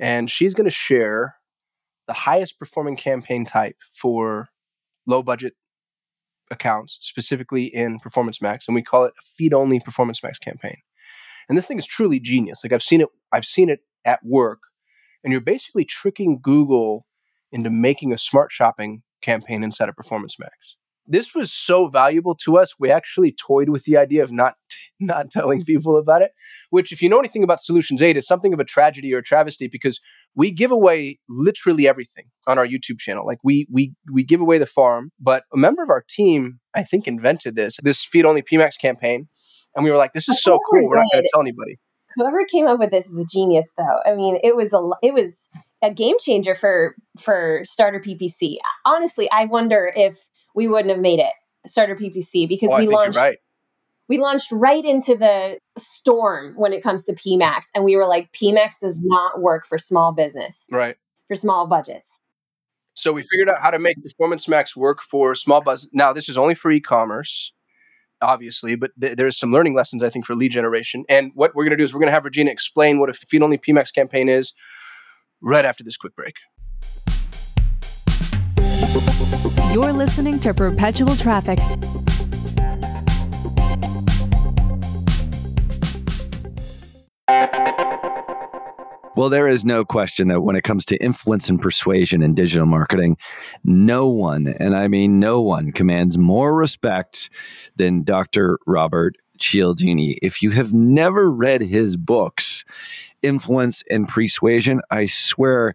And she's going to share the highest performing campaign type for low budget accounts, specifically in Performance Max. And we call it a feed only Performance Max campaign. And this thing is truly genius. Like I've seen it, I've seen it at work. And you're basically tricking Google into making a smart shopping campaign inside of Performance Max. This was so valuable to us. We actually toyed with the idea of not not telling people about it, which if you know anything about Solutions 8 is something of a tragedy or a travesty because we give away literally everything on our YouTube channel. Like we we we give away the farm, but a member of our team I think invented this this feed only PMax campaign and we were like this is so cool. We're not going to tell anybody. Whoever came up with this is a genius though. I mean, it was a it was a game changer for for starter PPC. Honestly, I wonder if we wouldn't have made it starter PPC because Oh, we launched right. we launched right into the storm when it comes to PMAX and we were like PMAX does not work for small business, Right. for small budgets. So we figured out how to make Performance Max work for small buzz. Now this is only for e-commerce, obviously, but th- there's some learning lessons I think for lead generation. And what we're going to do is we're going to have Regina explain what a feed only PMax campaign is right after this quick break. You're listening to Perpetual Traffic. Well, there is no question that when it comes to influence and persuasion in digital marketing, no one, and I mean no one, commands more respect than Dr. Robert Cialdini. If you have never read his books, Influence and Persuasion, I swear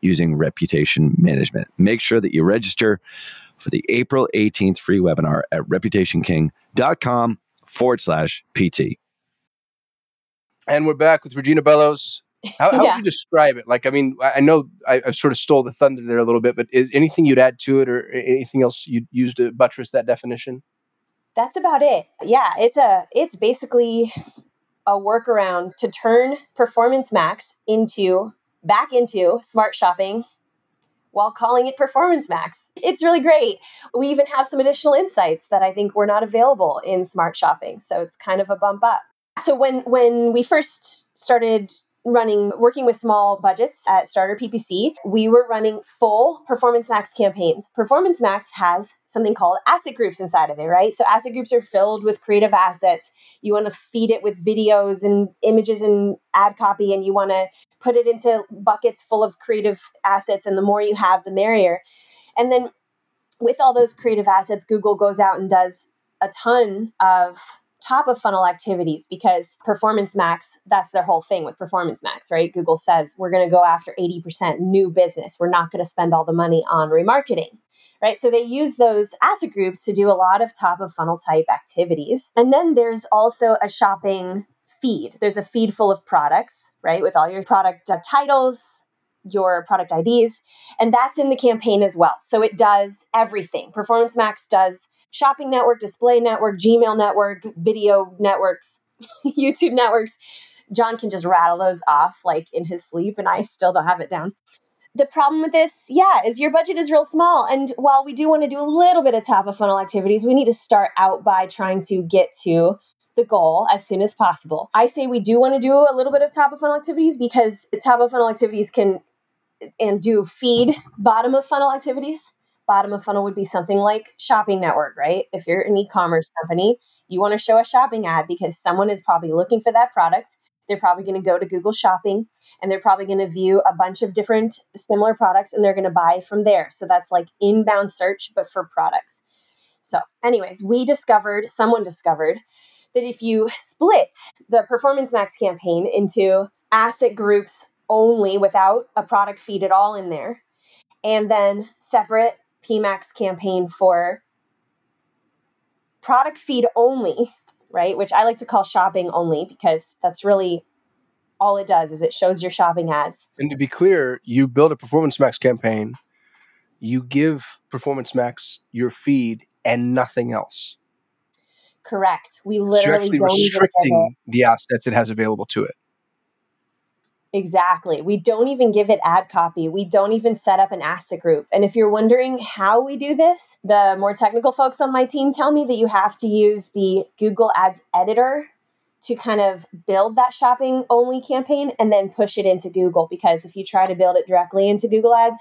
using reputation management. Make sure that you register for the April 18th free webinar at reputationking.com forward slash PT. And we're back with Regina Bellows. How, how Yeah. would you describe it? Like, I mean, I I know I, I sort of stole the thunder there a little bit, but is anything you'd add to it, or anything else you'd use to buttress that definition? That's about it. Yeah, it's a it's basically a workaround to turn Performance Max into back into smart shopping while calling it Performance Max. It's really great. We even have some additional insights that I think were not available in smart shopping, so it's kind of a bump up. So when when we first started running working with small budgets at starter ppc we were running full performance max campaigns performance max has something called asset groups inside of it right so asset groups are filled with creative assets you want to feed it with videos and images and ad copy and you want to put it into buckets full of creative assets and the more you have the merrier and then with all those creative assets google goes out and does a ton of top of funnel activities because Performance Max, that's their whole thing with Performance Max, right? Google says we're going to go after 80% new business. We're not going to spend all the money on remarketing, right? So they use those asset groups to do a lot of top of funnel type activities. And then there's also a shopping feed. There's a feed full of products, right? With all your product uh, titles, your product IDs, and that's in the campaign as well. So it does everything. Performance Max does shopping network, display network, Gmail network, video networks, YouTube networks. John can just rattle those off like in his sleep, and I still don't have it down. The problem with this, yeah, is your budget is real small. And while we do want to do a little bit of top of funnel activities, we need to start out by trying to get to the goal as soon as possible. I say we do want to do a little bit of top of funnel activities because top of funnel activities can and do feed bottom of funnel activities. Bottom of funnel would be something like shopping network, right? If you're an e commerce company, you want to show a shopping ad because someone is probably looking for that product. They're probably going to go to Google Shopping and they're probably going to view a bunch of different similar products and they're going to buy from there. So that's like inbound search, but for products. So, anyways, we discovered, someone discovered that if you split the Performance Max campaign into asset groups only without a product feed at all in there, and then separate PMAX campaign for product feed only, right? Which I like to call shopping only because that's really all it does is it shows your shopping ads. And to be clear, you build a Performance Max campaign, you give Performance Max your feed and nothing else. Correct. We literally so you're actually restricting the assets it has available to it. Exactly. We don't even give it ad copy. We don't even set up an asset group. And if you're wondering how we do this, the more technical folks on my team tell me that you have to use the Google Ads editor to kind of build that shopping only campaign and then push it into Google. Because if you try to build it directly into Google Ads,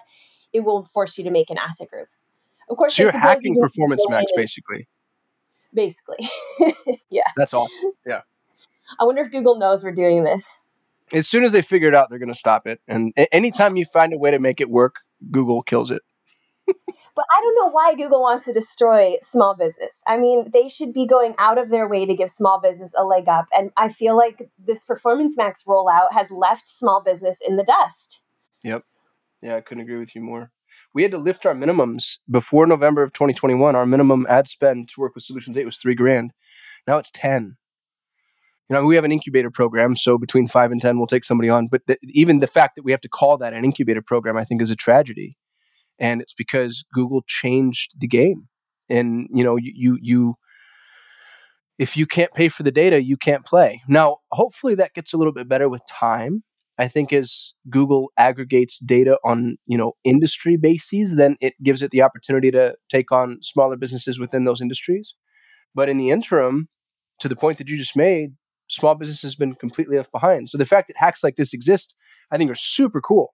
it will force you to make an asset group. Of course, so you're hacking Performance Max, basically. Basically. yeah. That's awesome. Yeah. I wonder if Google knows we're doing this as soon as they figure it out, they're going to stop it. And anytime you find a way to make it work, Google kills it. but I don't know why Google wants to destroy small business. I mean, they should be going out of their way to give small business a leg up. And I feel like this Performance Max rollout has left small business in the dust. Yep. Yeah, I couldn't agree with you more. We had to lift our minimums before November of 2021. Our minimum ad spend to work with Solutions 8 was three grand. Now it's 10 you know, we have an incubator program, so between five and ten, we'll take somebody on. But even the fact that we have to call that an incubator program, I think, is a tragedy, and it's because Google changed the game. And you know, you, you if you can't pay for the data, you can't play. Now, hopefully, that gets a little bit better with time. I think as Google aggregates data on you know industry bases, then it gives it the opportunity to take on smaller businesses within those industries. But in the interim, to the point that you just made, small business has been completely left behind. So the fact that hacks like this exist, I think are super cool.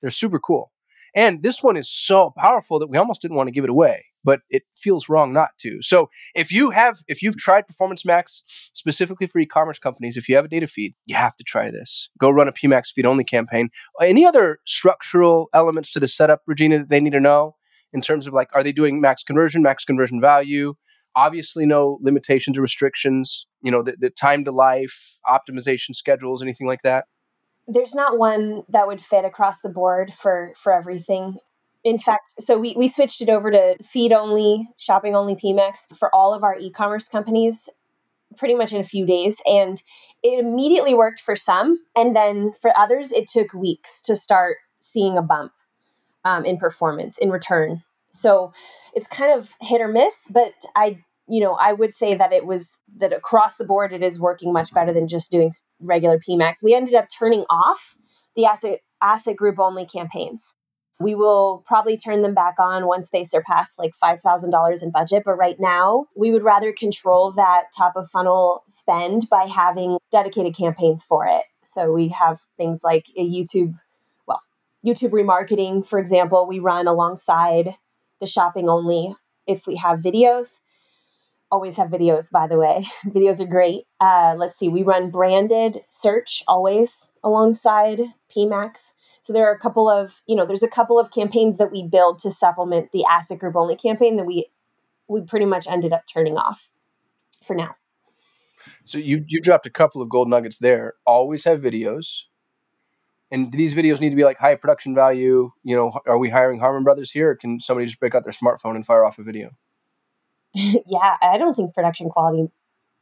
They're super cool. And this one is so powerful that we almost didn't want to give it away, but it feels wrong not to. So if you have if you've tried Performance Max specifically for e-commerce companies, if you have a data feed, you have to try this. Go run a PMax feed only campaign. Any other structural elements to the setup, Regina, that they need to know in terms of like are they doing max conversion, max conversion value? obviously no limitations or restrictions you know the, the time to life optimization schedules anything like that there's not one that would fit across the board for for everything in fact so we, we switched it over to feed only shopping only pmax for all of our e-commerce companies pretty much in a few days and it immediately worked for some and then for others it took weeks to start seeing a bump um, in performance in return so it's kind of hit or miss but i you know, I would say that it was that across the board it is working much better than just doing regular PMAX. We ended up turning off the asset asset group only campaigns. We will probably turn them back on once they surpass like $5,000 in budget. But right now, we would rather control that top of funnel spend by having dedicated campaigns for it. So we have things like a YouTube, well, YouTube remarketing, for example, we run alongside the shopping only if we have videos always have videos, by the way. videos are great. Uh, let's see, we run branded search always alongside PMAX. So there are a couple of, you know, there's a couple of campaigns that we build to supplement the asset group only campaign that we we pretty much ended up turning off for now. So you you dropped a couple of gold nuggets there. Always have videos. And do these videos need to be like high production value? You know, are we hiring Harmon Brothers here, or can somebody just break out their smartphone and fire off a video? yeah, I don't think production quality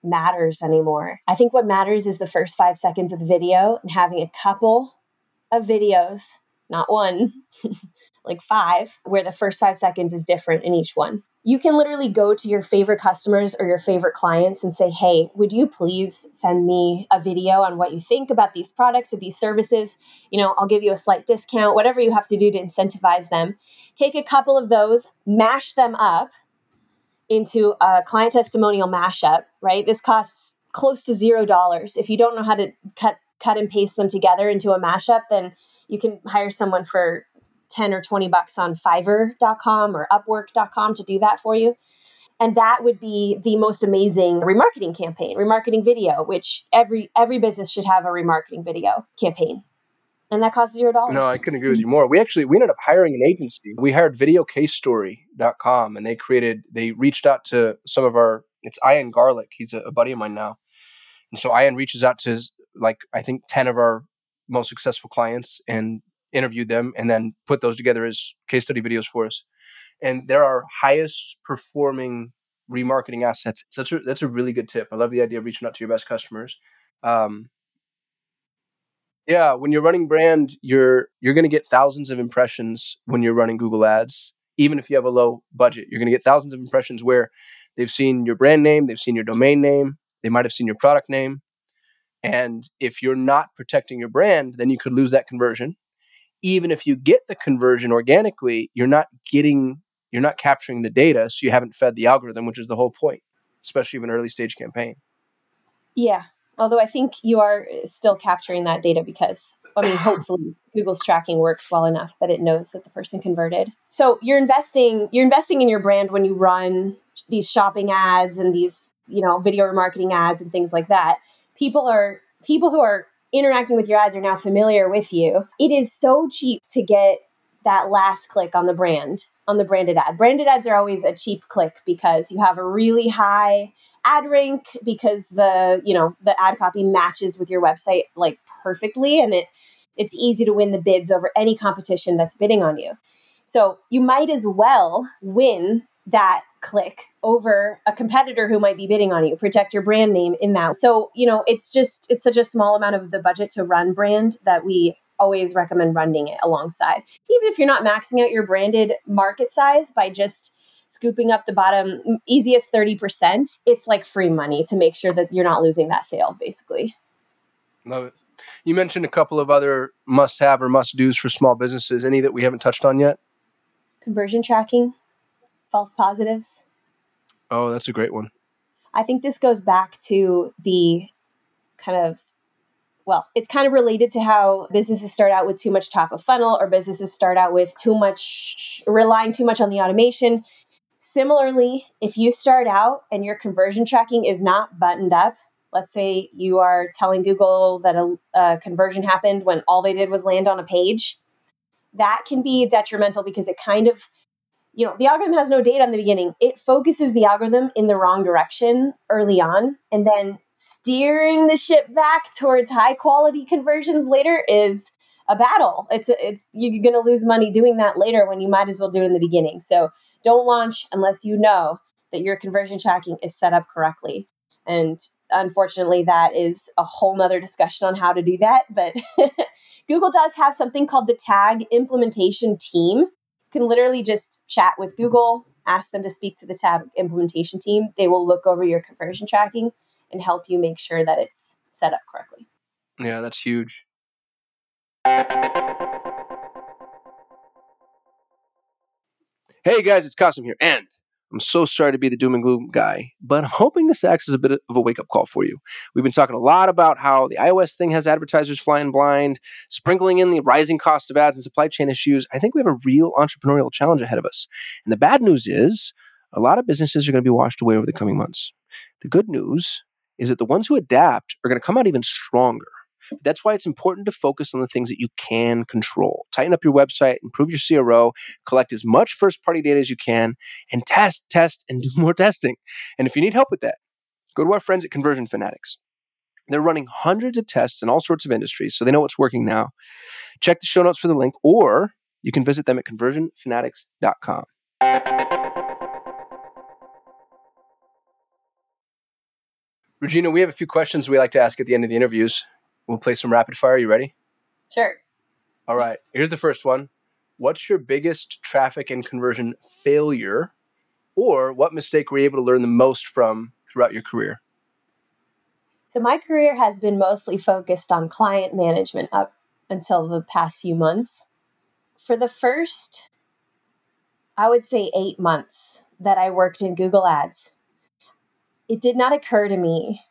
matters anymore. I think what matters is the first five seconds of the video and having a couple of videos, not one, like five, where the first five seconds is different in each one. You can literally go to your favorite customers or your favorite clients and say, Hey, would you please send me a video on what you think about these products or these services? You know, I'll give you a slight discount, whatever you have to do to incentivize them. Take a couple of those, mash them up into a client testimonial mashup, right? This costs close to zero dollars. If you don't know how to cut cut and paste them together into a mashup, then you can hire someone for 10 or 20 bucks on fiverr.com or upwork.com to do that for you. And that would be the most amazing remarketing campaign, remarketing video, which every every business should have a remarketing video campaign and that costs zero dollars. No, I couldn't agree with you more. We actually we ended up hiring an agency. We hired videocasestory.com and they created they reached out to some of our it's Ian Garlic. He's a, a buddy of mine now. So Ian reaches out to like I think 10 of our most successful clients and interviewed them and then put those together as case study videos for us. And they're our highest performing remarketing assets. So that's a, that's a really good tip. I love the idea of reaching out to your best customers. Um, yeah, when you're running brand, you're you're going to get thousands of impressions when you're running Google Ads. Even if you have a low budget, you're going to get thousands of impressions where they've seen your brand name, they've seen your domain name, they might have seen your product name. And if you're not protecting your brand, then you could lose that conversion. Even if you get the conversion organically, you're not getting you're not capturing the data, so you haven't fed the algorithm, which is the whole point, especially of an early stage campaign. Yeah, although I think you are still capturing that data because I mean, hopefully Google's tracking works well enough that it knows that the person converted. So you're investing, you're investing in your brand when you run these shopping ads and these, you know, video remarketing ads and things like that. People are people who are interacting with your ads are now familiar with you. It is so cheap to get that last click on the brand on the branded ad. Branded ads are always a cheap click because you have a really high ad rank because the, you know, the ad copy matches with your website like perfectly and it it's easy to win the bids over any competition that's bidding on you. So, you might as well win that click over a competitor who might be bidding on you protect your brand name in that so you know it's just it's such a small amount of the budget to run brand that we always recommend running it alongside. Even if you're not maxing out your branded market size by just scooping up the bottom easiest 30%, it's like free money to make sure that you're not losing that sale, basically. Love it. You mentioned a couple of other must have or must do's for small businesses. Any that we haven't touched on yet? Conversion tracking, false positives. Oh, that's a great one. I think this goes back to the kind of well, it's kind of related to how businesses start out with too much top of funnel or businesses start out with too much, relying too much on the automation. Similarly, if you start out and your conversion tracking is not buttoned up, let's say you are telling Google that a, a conversion happened when all they did was land on a page, that can be detrimental because it kind of you know, the algorithm has no data in the beginning. It focuses the algorithm in the wrong direction early on, and then steering the ship back towards high quality conversions later is a battle. It's it's you're going to lose money doing that later when you might as well do it in the beginning. So don't launch unless you know that your conversion tracking is set up correctly. And unfortunately, that is a whole nother discussion on how to do that. But Google does have something called the tag implementation team can literally just chat with Google, ask them to speak to the tag implementation team. They will look over your conversion tracking and help you make sure that it's set up correctly. Yeah, that's huge. Hey guys, it's Kasim here, and I'm so sorry to be the doom and gloom guy, but I'm hoping this acts as a bit of a wake up call for you. We've been talking a lot about how the iOS thing has advertisers flying blind, sprinkling in the rising cost of ads and supply chain issues. I think we have a real entrepreneurial challenge ahead of us. And the bad news is a lot of businesses are going to be washed away over the coming months. The good news is that the ones who adapt are going to come out even stronger. That's why it's important to focus on the things that you can control. Tighten up your website, improve your CRO, collect as much first party data as you can, and test, test, and do more testing. And if you need help with that, go to our friends at Conversion Fanatics. They're running hundreds of tests in all sorts of industries, so they know what's working now. Check the show notes for the link, or you can visit them at conversionfanatics.com. Regina, we have a few questions we like to ask at the end of the interviews. We'll play some rapid fire. You ready? Sure. All right. Here's the first one. What's your biggest traffic and conversion failure, or what mistake were you able to learn the most from throughout your career? So, my career has been mostly focused on client management up until the past few months. For the first, I would say, eight months that I worked in Google Ads, it did not occur to me.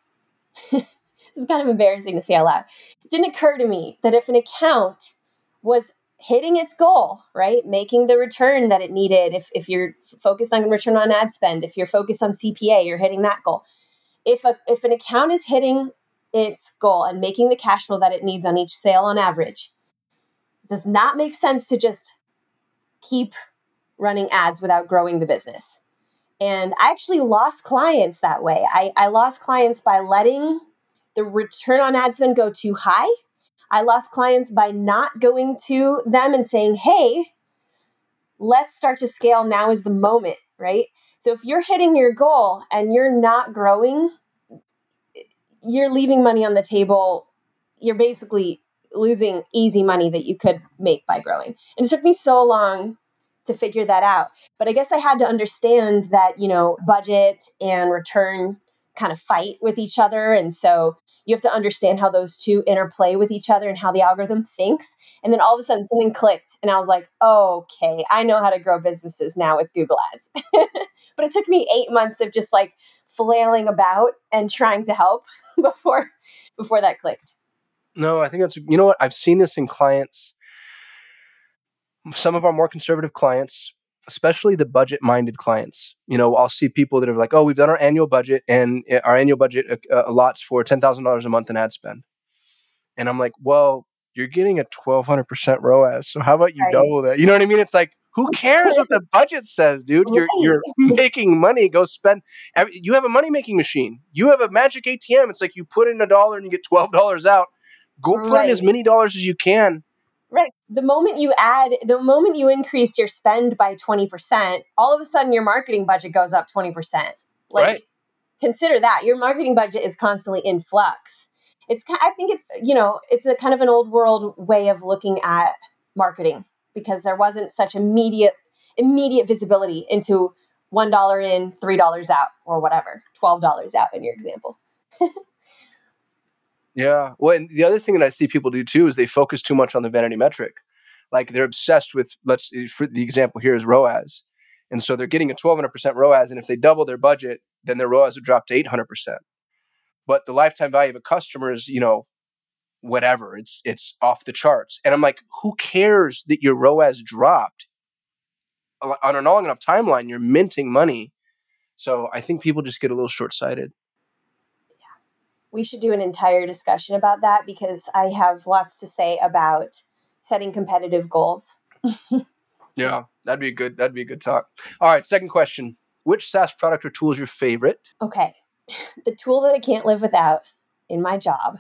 this is kind of embarrassing to say out loud. It didn't occur to me that if an account was hitting its goal, right? Making the return that it needed. If, if you're focused on return on ad spend, if you're focused on CPA, you're hitting that goal. If a if an account is hitting its goal and making the cash flow that it needs on each sale on average, it does not make sense to just keep running ads without growing the business. And I actually lost clients that way. I, I lost clients by letting the return on ad spend go too high I lost clients by not going to them and saying, hey, let's start to scale. Now is the moment, right? So if you're hitting your goal and you're not growing, you're leaving money on the table. You're basically losing easy money that you could make by growing. And it took me so long to figure that out. But I guess I had to understand that, you know, budget and return kind of fight with each other. And so you have to understand how those two interplay with each other and how the algorithm thinks. And then all of a sudden something clicked and I was like, okay, I know how to grow businesses now with Google Ads. but it took me eight months of just like flailing about and trying to help before before that clicked. No, I think that's you know what I've seen this in clients. Some of our more conservative clients especially the budget minded clients. You know, I'll see people that are like, oh, we've done our annual budget and our annual budget uh, uh allots for $10,000 a month in ad spend. And I'm like, well, you're getting a 1200% ROAS. So how about you right. double that? You know what I mean? It's like, who cares what the budget says, dude? You're you're making money. Go spend. You have a money making machine. You have a magic ATM. It's like you put in a dollar and you get twelve dollars out. Go put right. in as many dollars as you can. The moment you add, the moment you increase your spend by 20%, all of a sudden your marketing budget goes up 20%. Like, right. consider that. Your marketing budget is constantly in flux. It's, I think it's, you know, it's a kind of an old world way of looking at marketing because there wasn't such immediate, immediate visibility into $1 in, $3 out, or whatever, $12 out in your example. Yeah. Well, and the other thing that I see people do too is they focus too much on the vanity metric. Like they're obsessed with, let's, for the example here is ROAS. And so they're getting a 1200% ROAS. And if they double their budget, then their ROAS would drop to 800%. But the lifetime value of a customer is, you know, whatever. It's, it's off the charts. And I'm like, who cares that your ROAS dropped? On a long enough timeline, you're minting money. So I think people just get a little short sighted we should do an entire discussion about that because I have lots to say about setting competitive goals. yeah, that'd be a good that'd be a good talk. All right, second question. Which SaaS product or tool is your favorite? Okay. The tool that I can't live without in my job.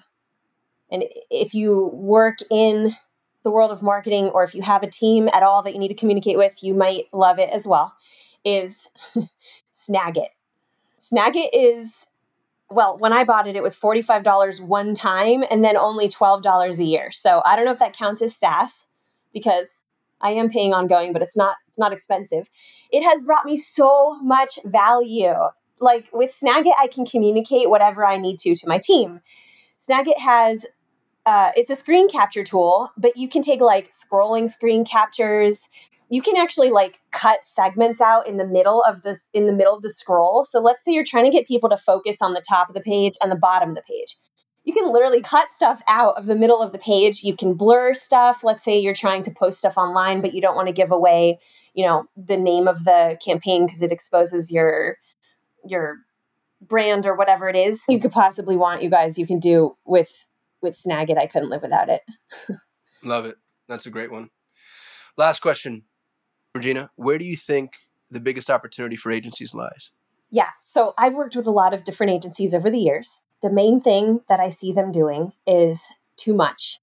And if you work in the world of marketing or if you have a team at all that you need to communicate with, you might love it as well, is Snagit. Snagit is well, when I bought it, it was $45 one time and then only $12 a year. So I don't know if that counts as SaaS because I am paying ongoing, but it's not it's not expensive. It has brought me so much value. Like with Snagit, I can communicate whatever I need to to my team. Snagit has uh, it's a screen capture tool, but you can take like scrolling screen captures you can actually like cut segments out in the middle of this in the middle of the scroll. So let's say you're trying to get people to focus on the top of the page and the bottom of the page. You can literally cut stuff out of the middle of the page. You can blur stuff. Let's say you're trying to post stuff online but you don't want to give away, you know, the name of the campaign because it exposes your your brand or whatever it is you could possibly want you guys you can do with with snagit i couldn't live without it love it that's a great one last question Regina, where do you think the biggest opportunity for agencies lies? Yeah. So I've worked with a lot of different agencies over the years. The main thing that I see them doing is too much.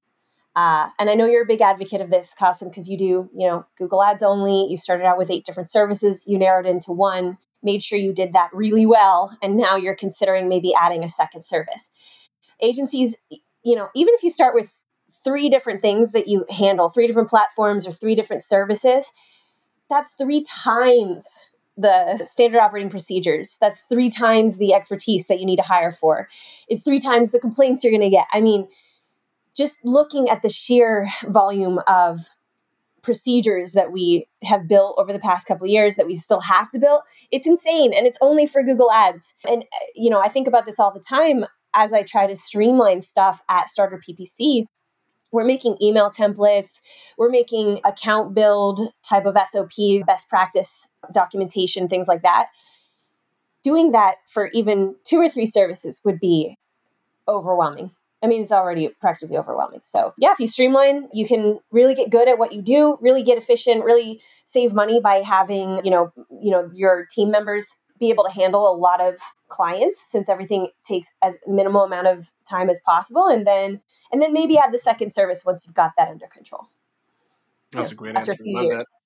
Uh, and I know you're a big advocate of this, Kasim, because you do, you know, Google Ads only. You started out with eight different services. You narrowed into one, made sure you did that really well, and now you're considering maybe adding a second service. Agencies, you know, even if you start with three different things that you handle, three different platforms or three different services, that's three times the standard operating procedures. That's three times the expertise that you need to hire for. It's three times the complaints you're going to get. I mean, just looking at the sheer volume of procedures that we have built over the past couple years that we still have to build it's insane and it's only for google ads and you know i think about this all the time as i try to streamline stuff at starter ppc we're making email templates we're making account build type of sop best practice documentation things like that doing that for even two or three services would be overwhelming I mean, it's already practically overwhelming. So, yeah, if you streamline, you can really get good at what you do, really get efficient, really save money by having, you know, you know, your team members be able to handle a lot of clients since everything takes as minimal amount of time as possible and then and then maybe add the second service once you've got that under control. That's yeah, a great answer. a Love years. that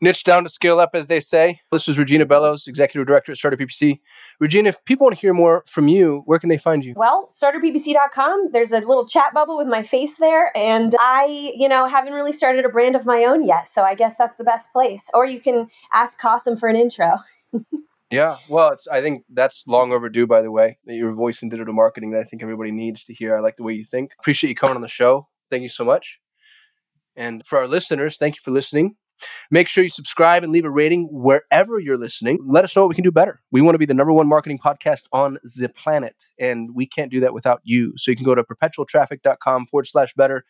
niche down to scale up, as they say. This is Regina Bellows, Executive Director at Starter PPC. Regina, if people want to hear more from you, where can they find you? Well, starterppc.com. There's a little chat bubble with my face there. And I, you know, haven't really started a brand of my own yet. So I guess that's the best place. Or you can ask Kasim for an intro. yeah. Well, it's. I think that's long overdue, by the way, that your voice in digital marketing that I think everybody needs to hear. I like the way you think. Appreciate you coming on the show. Thank you so much. And for our listeners, thank you for listening. Make sure you subscribe and leave a rating wherever you're listening. Let us know what we can do better. We want to be the number one marketing podcast on the planet, and we can't do that without you. So you can go to perpetualtraffic.com forward slash better.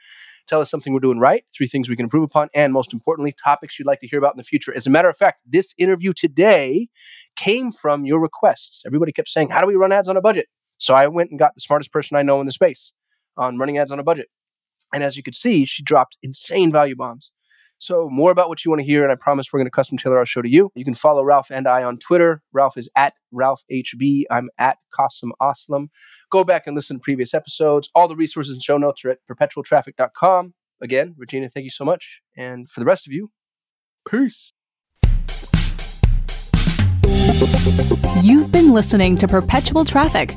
Tell us something we're doing right, three things we can improve upon, and most importantly, topics you'd like to hear about in the future. As a matter of fact, this interview today came from your requests. Everybody kept saying, How do we run ads on a budget? So I went and got the smartest person I know in the space on running ads on a budget. And as you could see, she dropped insane value bombs. So, more about what you want to hear, and I promise we're going to custom tailor our show to you. You can follow Ralph and I on Twitter. Ralph is at RalphHB. I'm at Kasim Aslam. Go back and listen to previous episodes. All the resources and show notes are at perpetualtraffic.com. Again, Regina, thank you so much. And for the rest of you, peace. You've been listening to Perpetual Traffic